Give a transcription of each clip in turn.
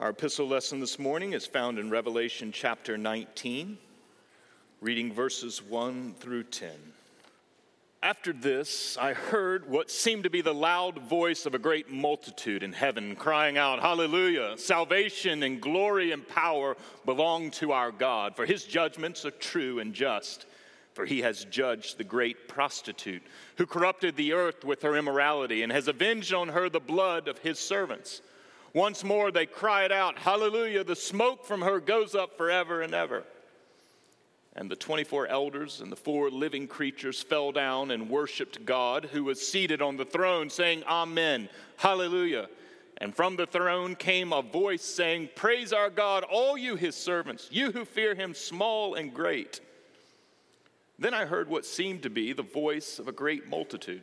Our epistle lesson this morning is found in Revelation chapter 19, reading verses 1 through 10. After this, I heard what seemed to be the loud voice of a great multitude in heaven crying out, Hallelujah! Salvation and glory and power belong to our God, for his judgments are true and just. For he has judged the great prostitute who corrupted the earth with her immorality and has avenged on her the blood of his servants. Once more they cried out, Hallelujah! The smoke from her goes up forever and ever. And the 24 elders and the four living creatures fell down and worshiped God, who was seated on the throne, saying, Amen, Hallelujah. And from the throne came a voice saying, Praise our God, all you his servants, you who fear him, small and great. Then I heard what seemed to be the voice of a great multitude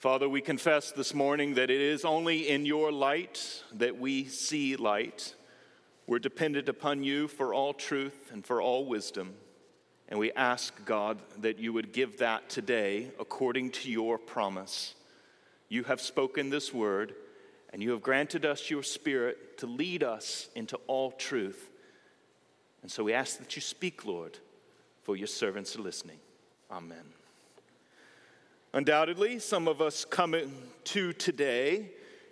Father, we confess this morning that it is only in your light that we see light. We're dependent upon you for all truth and for all wisdom. And we ask, God, that you would give that today according to your promise. You have spoken this word, and you have granted us your spirit to lead us into all truth. And so we ask that you speak, Lord, for your servants are listening. Amen. Undoubtedly, some of us come to today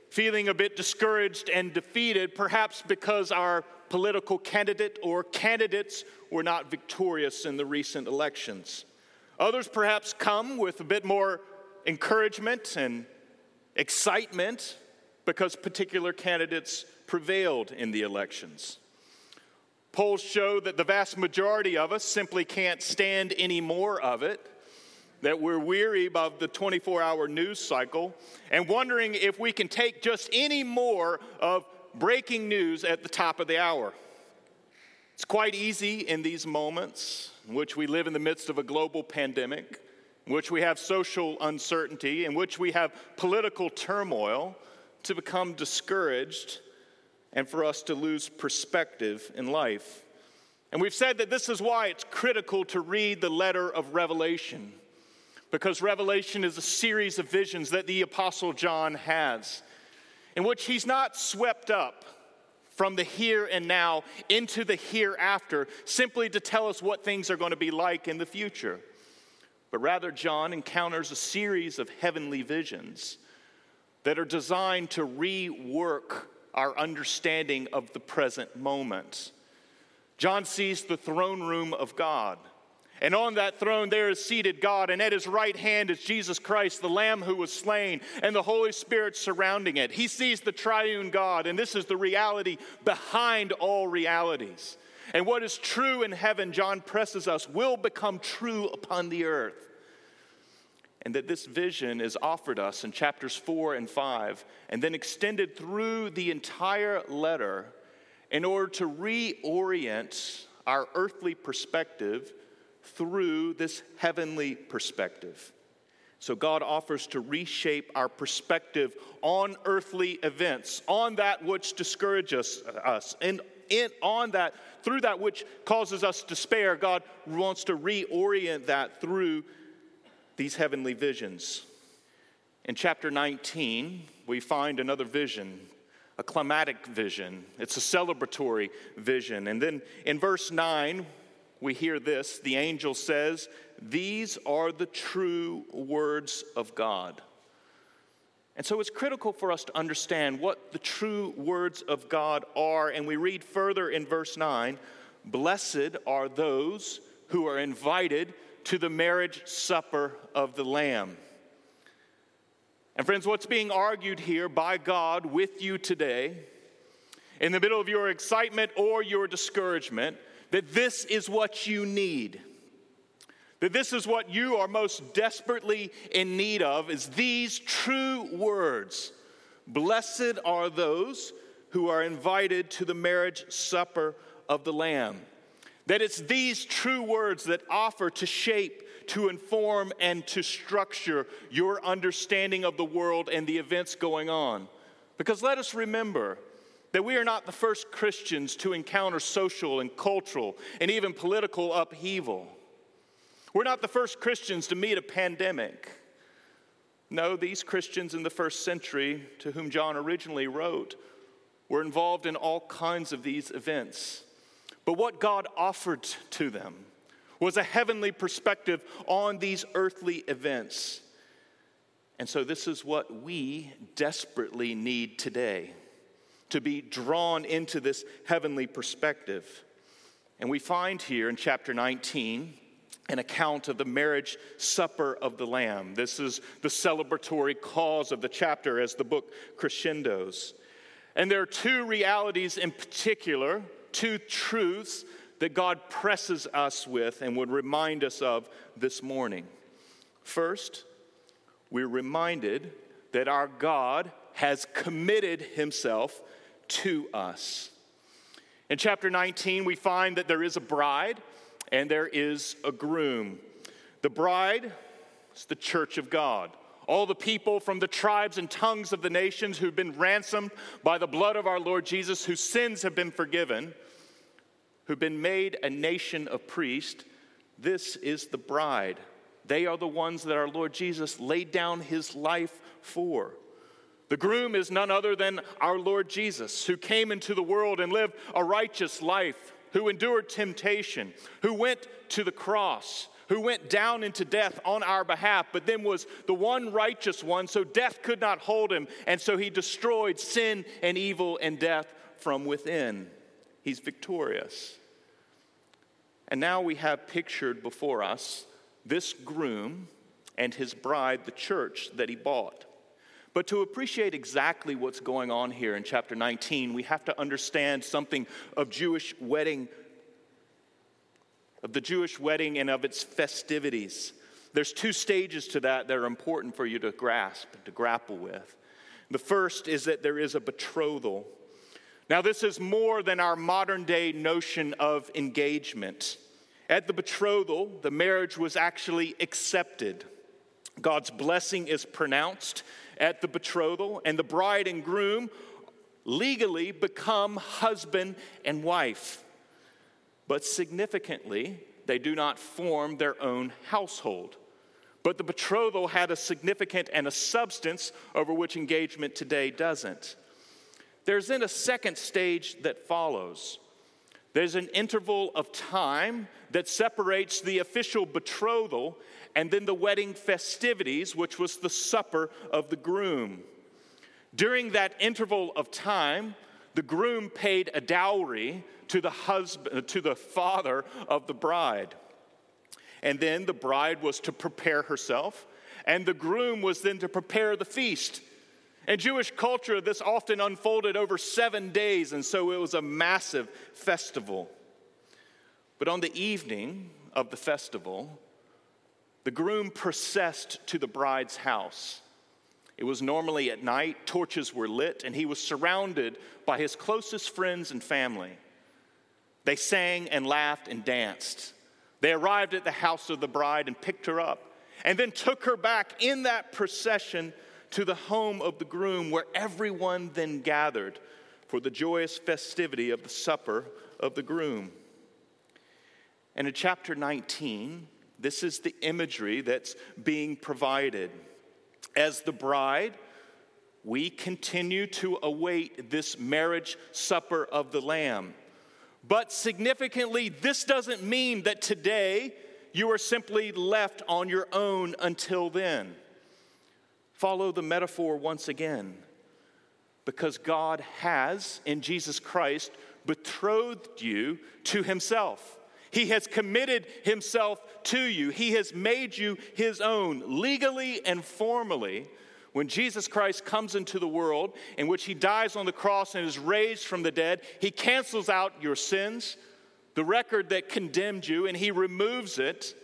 feeling a bit discouraged and defeated, perhaps because our political candidate or candidates were not victorious in the recent elections. Others perhaps come with a bit more encouragement and excitement because particular candidates prevailed in the elections. Polls show that the vast majority of us simply can't stand any more of it that we're weary of the 24 hour news cycle and wondering if we can take just any more of breaking news at the top of the hour. It's quite easy in these moments in which we live in the midst of a global pandemic, in which we have social uncertainty, in which we have political turmoil, to become discouraged and for us to lose perspective in life. And we've said that this is why it's critical to read the letter of Revelation because Revelation is a series of visions that the Apostle John has, in which he's not swept up from the here and now into the hereafter simply to tell us what things are going to be like in the future. But rather, John encounters a series of heavenly visions that are designed to rework our understanding of the present moment. John sees the throne room of God and on that throne there is seated God, and at his right hand is Jesus Christ, the Lamb who was slain, and the Holy Spirit surrounding it. He sees the triune God, and this is the reality behind all realities. And what is true in heaven, John presses us, will become true upon the earth. And that this vision is offered us in chapters four and five, and then extended through the entire letter in order to reorient our earthly perspective through this heavenly perspective. So, God offers to reshape our perspective on earthly events, on that which discourages uh, us, and in, on that, through that which causes us despair. God wants to reorient that through these heavenly visions. In chapter 19, we find another vision, a climatic vision. It's a celebratory vision. And then in verse 9, we hear this the angel says, These are the true words of God. And so it's critical for us to understand what the true words of God are. And we read further in verse 9 Blessed are those who are invited to the marriage supper of the Lamb. And friends, what's being argued here by God with you today, in the middle of your excitement or your discouragement, that this is what you need. That this is what you are most desperately in need of is these true words. Blessed are those who are invited to the marriage supper of the Lamb. That it's these true words that offer to shape, to inform, and to structure your understanding of the world and the events going on. Because let us remember that we are not the first Christians to encounter social and cultural and even political upheaval. We're not the first Christians to meet a pandemic. No, these Christians in the first century, to whom John originally wrote, were involved in all kinds of these events. But what God offered to them was a heavenly perspective on these earthly events. And so, this is what we desperately need today to be drawn into this heavenly perspective. And we find here in chapter 19 an account of the marriage supper of the Lamb. This is the celebratory cause of the chapter as the book crescendos. And there are two realities in particular two truths that God presses us with and would remind us of this morning. First, we're reminded that our God has committed himself to us. In chapter 19, we find that there is a bride and there is a groom. The bride is the church of God. All the people from the tribes and tongues of the nations who've been ransomed by the blood of our Lord Jesus, whose sins have been forgiven, who've been made a nation of priests, this is the bride. They are the ones that our Lord Jesus laid down his life for. The groom is none other than our Lord Jesus, who came into the world and lived a righteous life, who endured temptation, who went to the cross, who went down into death on our behalf, but then was the one righteous one, so death could not hold him, and so he destroyed sin and evil and death from within. He's victorious. And now we have pictured before us this groom and his bride, the church that he bought. But to appreciate exactly what's going on here in chapter 19, we have to understand something of Jewish wedding, of the Jewish wedding and of its festivities. There's two stages to that that are important for you to grasp and to grapple with. The first is that there is a betrothal. Now, this is more than our modern day notion of engagement. At the betrothal, the marriage was actually accepted. God's blessing is pronounced at the betrothal, and the bride and groom legally become husband and wife. But significantly, they do not form their own household. But the betrothal had a significant and a substance over which engagement today doesn't. There's then a second stage that follows. There's an interval of time that separates the official betrothal and then the wedding festivities, which was the supper of the groom. During that interval of time, the groom paid a dowry to the husband to the father of the bride. And then the bride was to prepare herself, and the groom was then to prepare the feast in Jewish culture, this often unfolded over seven days, and so it was a massive festival. But on the evening of the festival, the groom processed to the bride's house. It was normally at night, torches were lit, and he was surrounded by his closest friends and family. They sang and laughed and danced. They arrived at the house of the bride and picked her up, and then took her back in that procession to the home of the groom, where everyone then gathered for the joyous festivity of the supper of the groom. And in chapter 19, this is the imagery that's being provided. As the bride, we continue to await this marriage supper of the Lamb. But significantly, this doesn't mean that today you are simply left on your own until then. Follow the metaphor once again. Because God has, in Jesus Christ, betrothed you to himself. He has committed himself to you. He has made you his own, legally and formally. When Jesus Christ comes into the world, in which he dies on the cross and is raised from the dead, he cancels out your sins, the record that condemned you, and he removes it,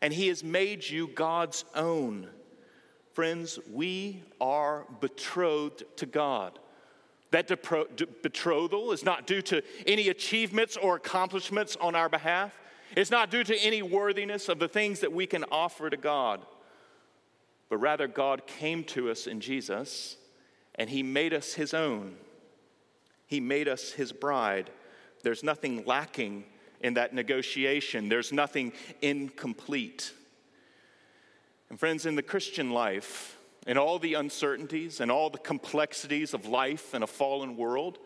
and he has made you God's own. Friends, we are betrothed to God. That betrothal is not due to any achievements or accomplishments on our behalf. It's not due to any worthiness of the things that we can offer to God. But rather, God came to us in Jesus and He made us His own. He made us His bride. There's nothing lacking in that negotiation, there's nothing incomplete. And, friends, in the Christian life, in all the uncertainties and all the complexities of life in a fallen world,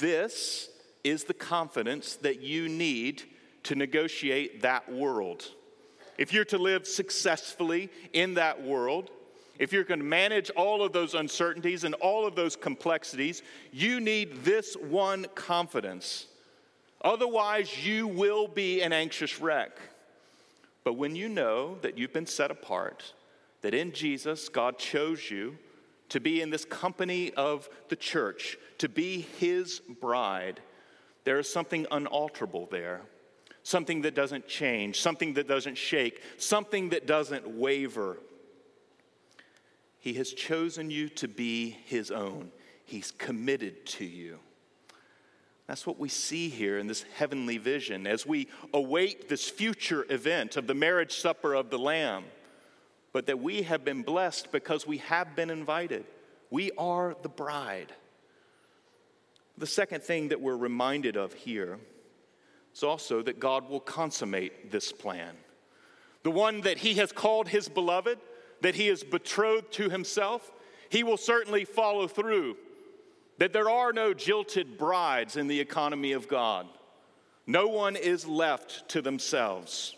this is the confidence that you need to negotiate that world. If you're to live successfully in that world, if you're going to manage all of those uncertainties and all of those complexities, you need this one confidence. Otherwise, you will be an anxious wreck. But when you know that you've been set apart, that in Jesus, God chose you to be in this company of the church, to be his bride, there is something unalterable there, something that doesn't change, something that doesn't shake, something that doesn't waver. He has chosen you to be his own, he's committed to you. That's what we see here in this heavenly vision as we await this future event of the marriage supper of the Lamb but that we have been blessed because we have been invited. We are the bride. The second thing that we're reminded of here is also that God will consummate this plan. The one that He has called His beloved, that He is betrothed to Himself, He will certainly follow through. That there are no jilted brides in the economy of God. No one is left to themselves.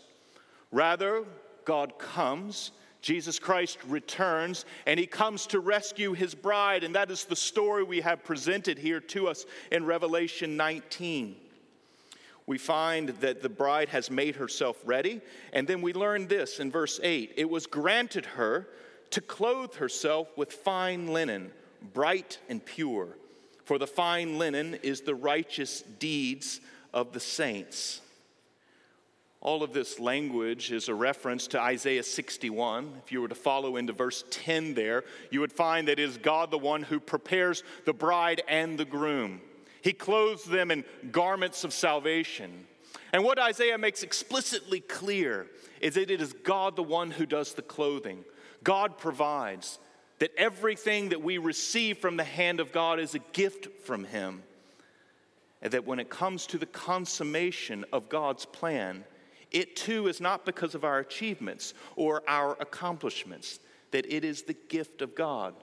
Rather, God comes Jesus Christ returns and he comes to rescue his bride, and that is the story we have presented here to us in Revelation 19. We find that the bride has made herself ready, and then we learn this in verse 8 it was granted her to clothe herself with fine linen, bright and pure, for the fine linen is the righteous deeds of the saints. All of this language is a reference to Isaiah 61. If you were to follow into verse 10 there, you would find that it is God the one who prepares the bride and the groom. He clothes them in garments of salvation. And what Isaiah makes explicitly clear is that it is God the one who does the clothing. God provides that everything that we receive from the hand of God is a gift from Him. And that when it comes to the consummation of God's plan, it too is not because of our achievements or our accomplishments, that it is the gift of God.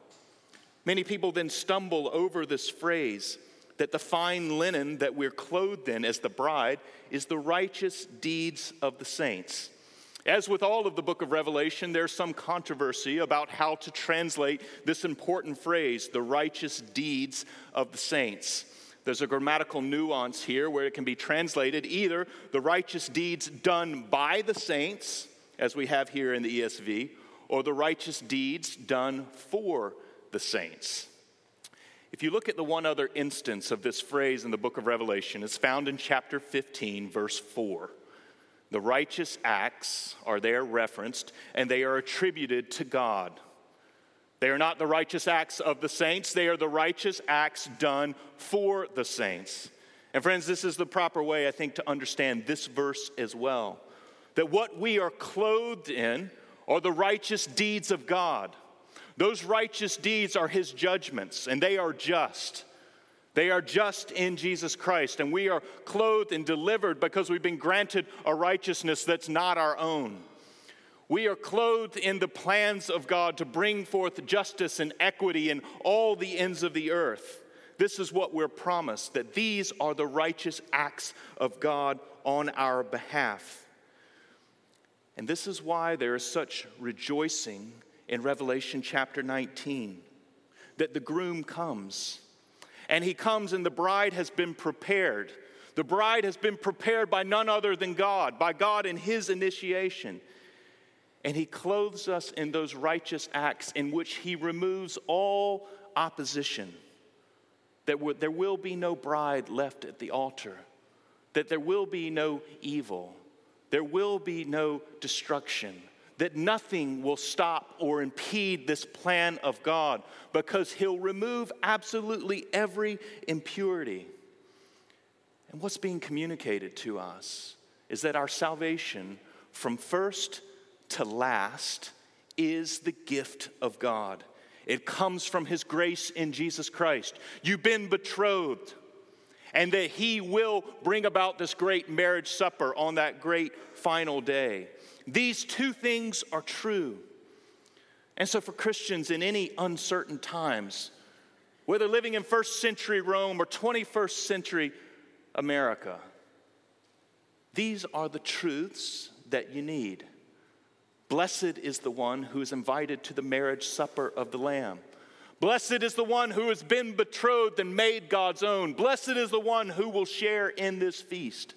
Many people then stumble over this phrase that the fine linen that we're clothed in as the bride is the righteous deeds of the saints. As with all of the book of Revelation, there's some controversy about how to translate this important phrase, the righteous deeds of the saints. There's a grammatical nuance here where it can be translated either the righteous deeds done by the saints, as we have here in the ESV, or the righteous deeds done for the saints. If you look at the one other instance of this phrase in the book of Revelation, it's found in chapter 15, verse 4. The righteous acts are there referenced, and they are attributed to God. They are not the righteous acts of the saints, they are the righteous acts done for the saints. And friends, this is the proper way, I think, to understand this verse as well. That what we are clothed in are the righteous deeds of God. Those righteous deeds are His judgments, and they are just. They are just in Jesus Christ, and we are clothed and delivered because we've been granted a righteousness that's not our own. We are clothed in the plans of God to bring forth justice and equity in all the ends of the earth. This is what we're promised that these are the righteous acts of God on our behalf. And this is why there is such rejoicing in Revelation chapter 19 that the groom comes. And he comes, and the bride has been prepared. The bride has been prepared by none other than God, by God in his initiation. And he clothes us in those righteous acts in which he removes all opposition. That there will be no bride left at the altar, that there will be no evil, there will be no destruction that nothing will stop or impede this plan of God because He'll remove absolutely every impurity. And what's being communicated to us is that our salvation from first to last is the gift of God. It comes from His grace in Jesus Christ. You've been betrothed, and that He will bring about this great marriage supper on that great final day. These two things are true. And so, for Christians in any uncertain times, whether living in first century Rome or 21st century America, these are the truths that you need. Blessed is the one who is invited to the marriage supper of the Lamb. Blessed is the one who has been betrothed and made God's own. Blessed is the one who will share in this feast.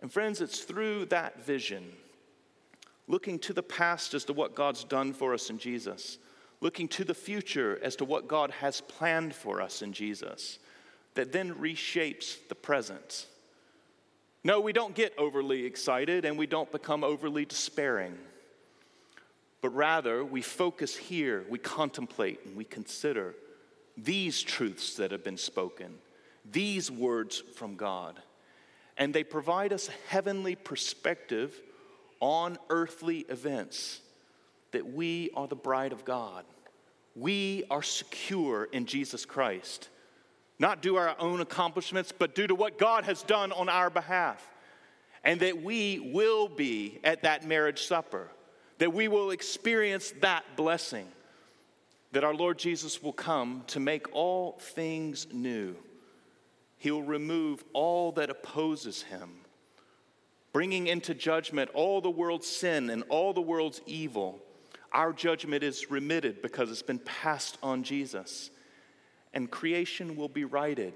And friends, it's through that vision, looking to the past as to what God's done for us in Jesus, looking to the future as to what God has planned for us in Jesus, that then reshapes the present. No, we don't get overly excited and we don't become overly despairing. But rather, we focus here, we contemplate, and we consider these truths that have been spoken, these words from God and they provide us a heavenly perspective on earthly events that we are the bride of God. We are secure in Jesus Christ, not due our own accomplishments, but due to what God has done on our behalf. And that we will be at that marriage supper, that we will experience that blessing, that our Lord Jesus will come to make all things new. He'll remove all that opposes him, bringing into judgment all the world's sin and all the world's evil. Our judgment is remitted because it's been passed on Jesus, and creation will be righted.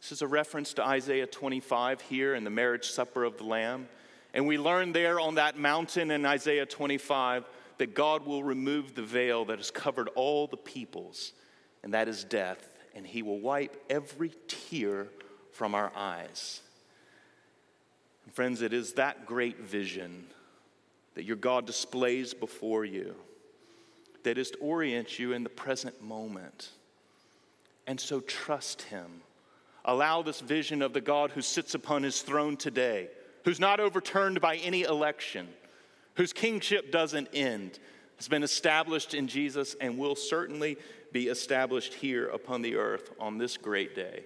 This is a reference to Isaiah 25 here in the marriage supper of the Lamb. And we learn there on that mountain in Isaiah 25 that God will remove the veil that has covered all the peoples, and that is death and He will wipe every tear from our eyes. And friends, it is that great vision that your God displays before you that is to orient you in the present moment. And so trust Him. Allow this vision of the God who sits upon His throne today, who's not overturned by any election, whose kingship doesn't end, has been established in Jesus and will certainly be established here upon the earth on this great day,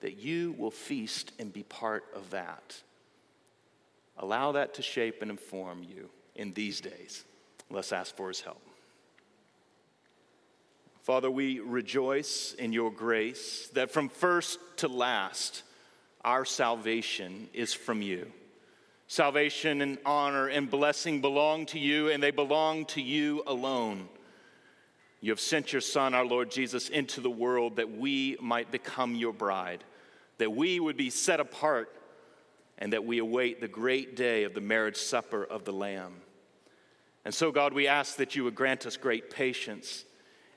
that you will feast and be part of that. Allow that to shape and inform you in these days. Let's ask for his help. Father, we rejoice in your grace that from first to last, our salvation is from you. Salvation and honor and blessing belong to you, and they belong to you alone. You have sent your Son, our Lord Jesus, into the world that we might become your bride, that we would be set apart, and that we await the great day of the marriage supper of the Lamb. And so, God, we ask that you would grant us great patience.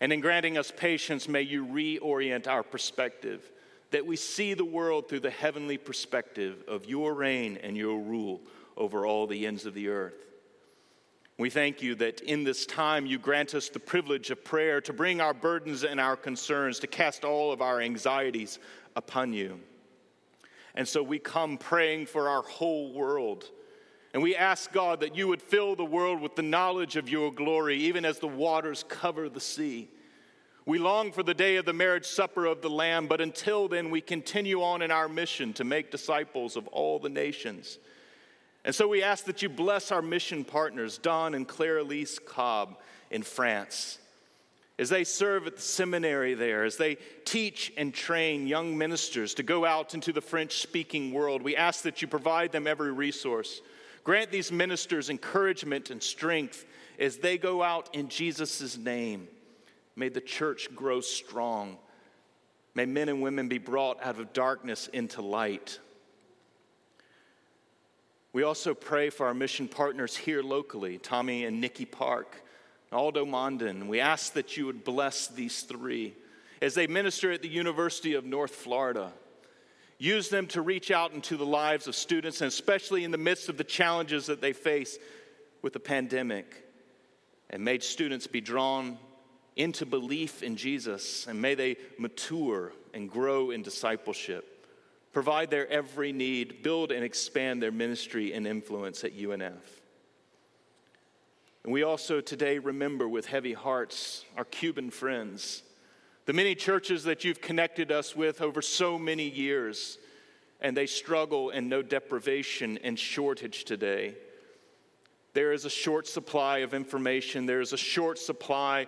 And in granting us patience, may you reorient our perspective, that we see the world through the heavenly perspective of your reign and your rule over all the ends of the earth. We thank you that in this time you grant us the privilege of prayer to bring our burdens and our concerns, to cast all of our anxieties upon you. And so we come praying for our whole world. And we ask God that you would fill the world with the knowledge of your glory, even as the waters cover the sea. We long for the day of the marriage supper of the Lamb, but until then, we continue on in our mission to make disciples of all the nations. And so we ask that you bless our mission partners, Don and Claire Elise Cobb in France, as they serve at the seminary there, as they teach and train young ministers to go out into the French speaking world. We ask that you provide them every resource. Grant these ministers encouragement and strength as they go out in Jesus' name. May the church grow strong. May men and women be brought out of darkness into light. We also pray for our mission partners here locally, Tommy and Nikki Park, Aldo Mondin. We ask that you would bless these three as they minister at the University of North Florida. Use them to reach out into the lives of students, and especially in the midst of the challenges that they face with the pandemic. And may students be drawn into belief in Jesus, and may they mature and grow in discipleship. Provide their every need, build and expand their ministry and influence at UNF. And we also today remember with heavy hearts our Cuban friends the many churches that you've connected us with over so many years, and they struggle and know deprivation and shortage today. There is a short supply of information, there is a short supply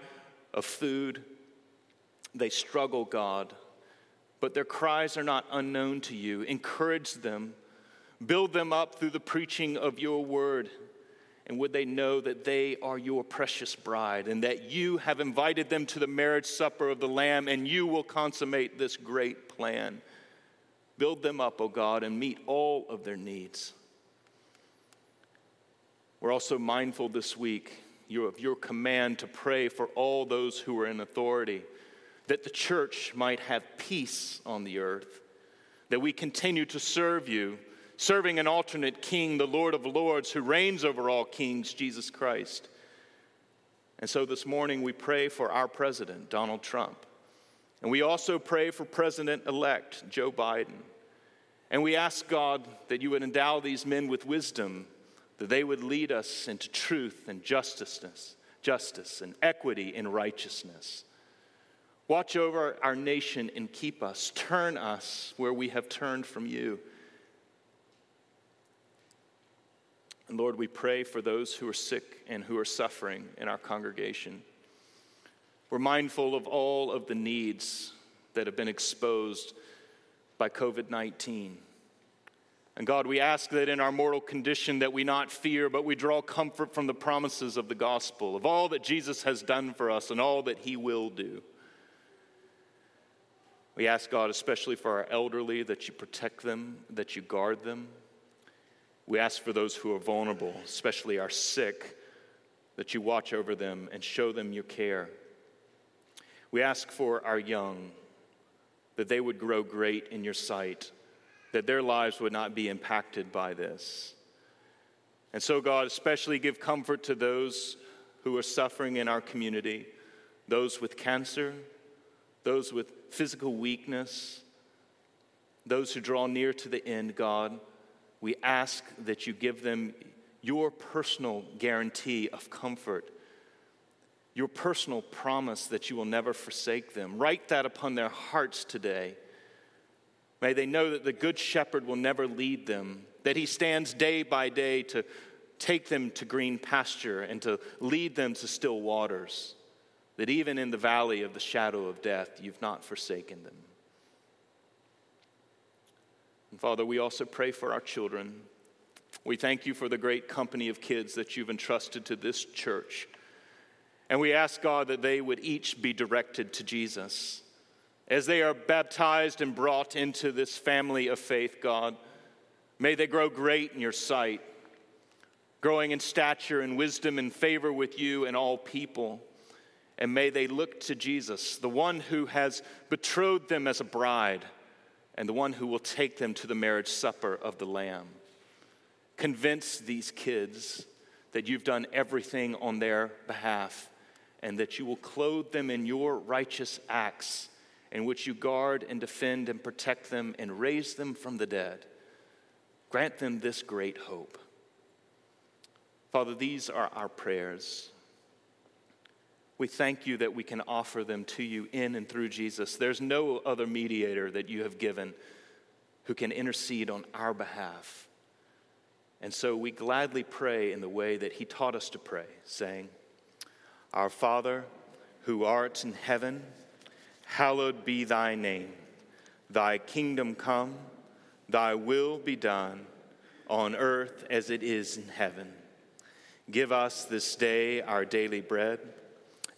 of food. They struggle, God, but their cries are not unknown to you. Encourage them, build them up through the preaching of your word. And would they know that they are your precious bride and that you have invited them to the marriage supper of the Lamb and you will consummate this great plan? Build them up, O God, and meet all of their needs. We're also mindful this week of your command to pray for all those who are in authority, that the church might have peace on the earth, that we continue to serve you serving an alternate king, the Lord of Lords, who reigns over all kings, Jesus Christ. And so this morning we pray for our president, Donald Trump. And we also pray for President elect Joe Biden. And we ask God that you would endow these men with wisdom, that they would lead us into truth and justice, justice and equity and righteousness. Watch over our nation and keep us. Turn us where we have turned from you. And Lord, we pray for those who are sick and who are suffering in our congregation. We're mindful of all of the needs that have been exposed by COVID 19. And God, we ask that in our mortal condition that we not fear, but we draw comfort from the promises of the gospel, of all that Jesus has done for us and all that he will do. We ask God, especially for our elderly, that you protect them, that you guard them, we ask for those who are vulnerable, especially our sick, that you watch over them and show them your care. We ask for our young, that they would grow great in your sight, that their lives would not be impacted by this. And so, God, especially give comfort to those who are suffering in our community, those with cancer, those with physical weakness, those who draw near to the end, God we ask that you give them your personal guarantee of comfort, your personal promise that you will never forsake them. Write that upon their hearts today. May they know that the Good Shepherd will never lead them, that he stands day by day to take them to green pasture and to lead them to still waters, that even in the valley of the shadow of death, you've not forsaken them. And Father, we also pray for our children. We thank you for the great company of kids that you've entrusted to this church. And we ask God that they would each be directed to Jesus. As they are baptized and brought into this family of faith, God, may they grow great in your sight, growing in stature and wisdom and favor with you and all people. And may they look to Jesus, the one who has betrothed them as a bride and the one who will take them to the marriage supper of the Lamb. Convince these kids that you've done everything on their behalf and that you will clothe them in your righteous acts in which you guard and defend and protect them and raise them from the dead. Grant them this great hope. Father, these are our prayers. We thank you that we can offer them to you in and through Jesus. There's no other mediator that you have given who can intercede on our behalf. And so we gladly pray in the way that he taught us to pray, saying, Our Father, who art in heaven, hallowed be thy name. Thy kingdom come, thy will be done, on earth as it is in heaven. Give us this day our daily bread,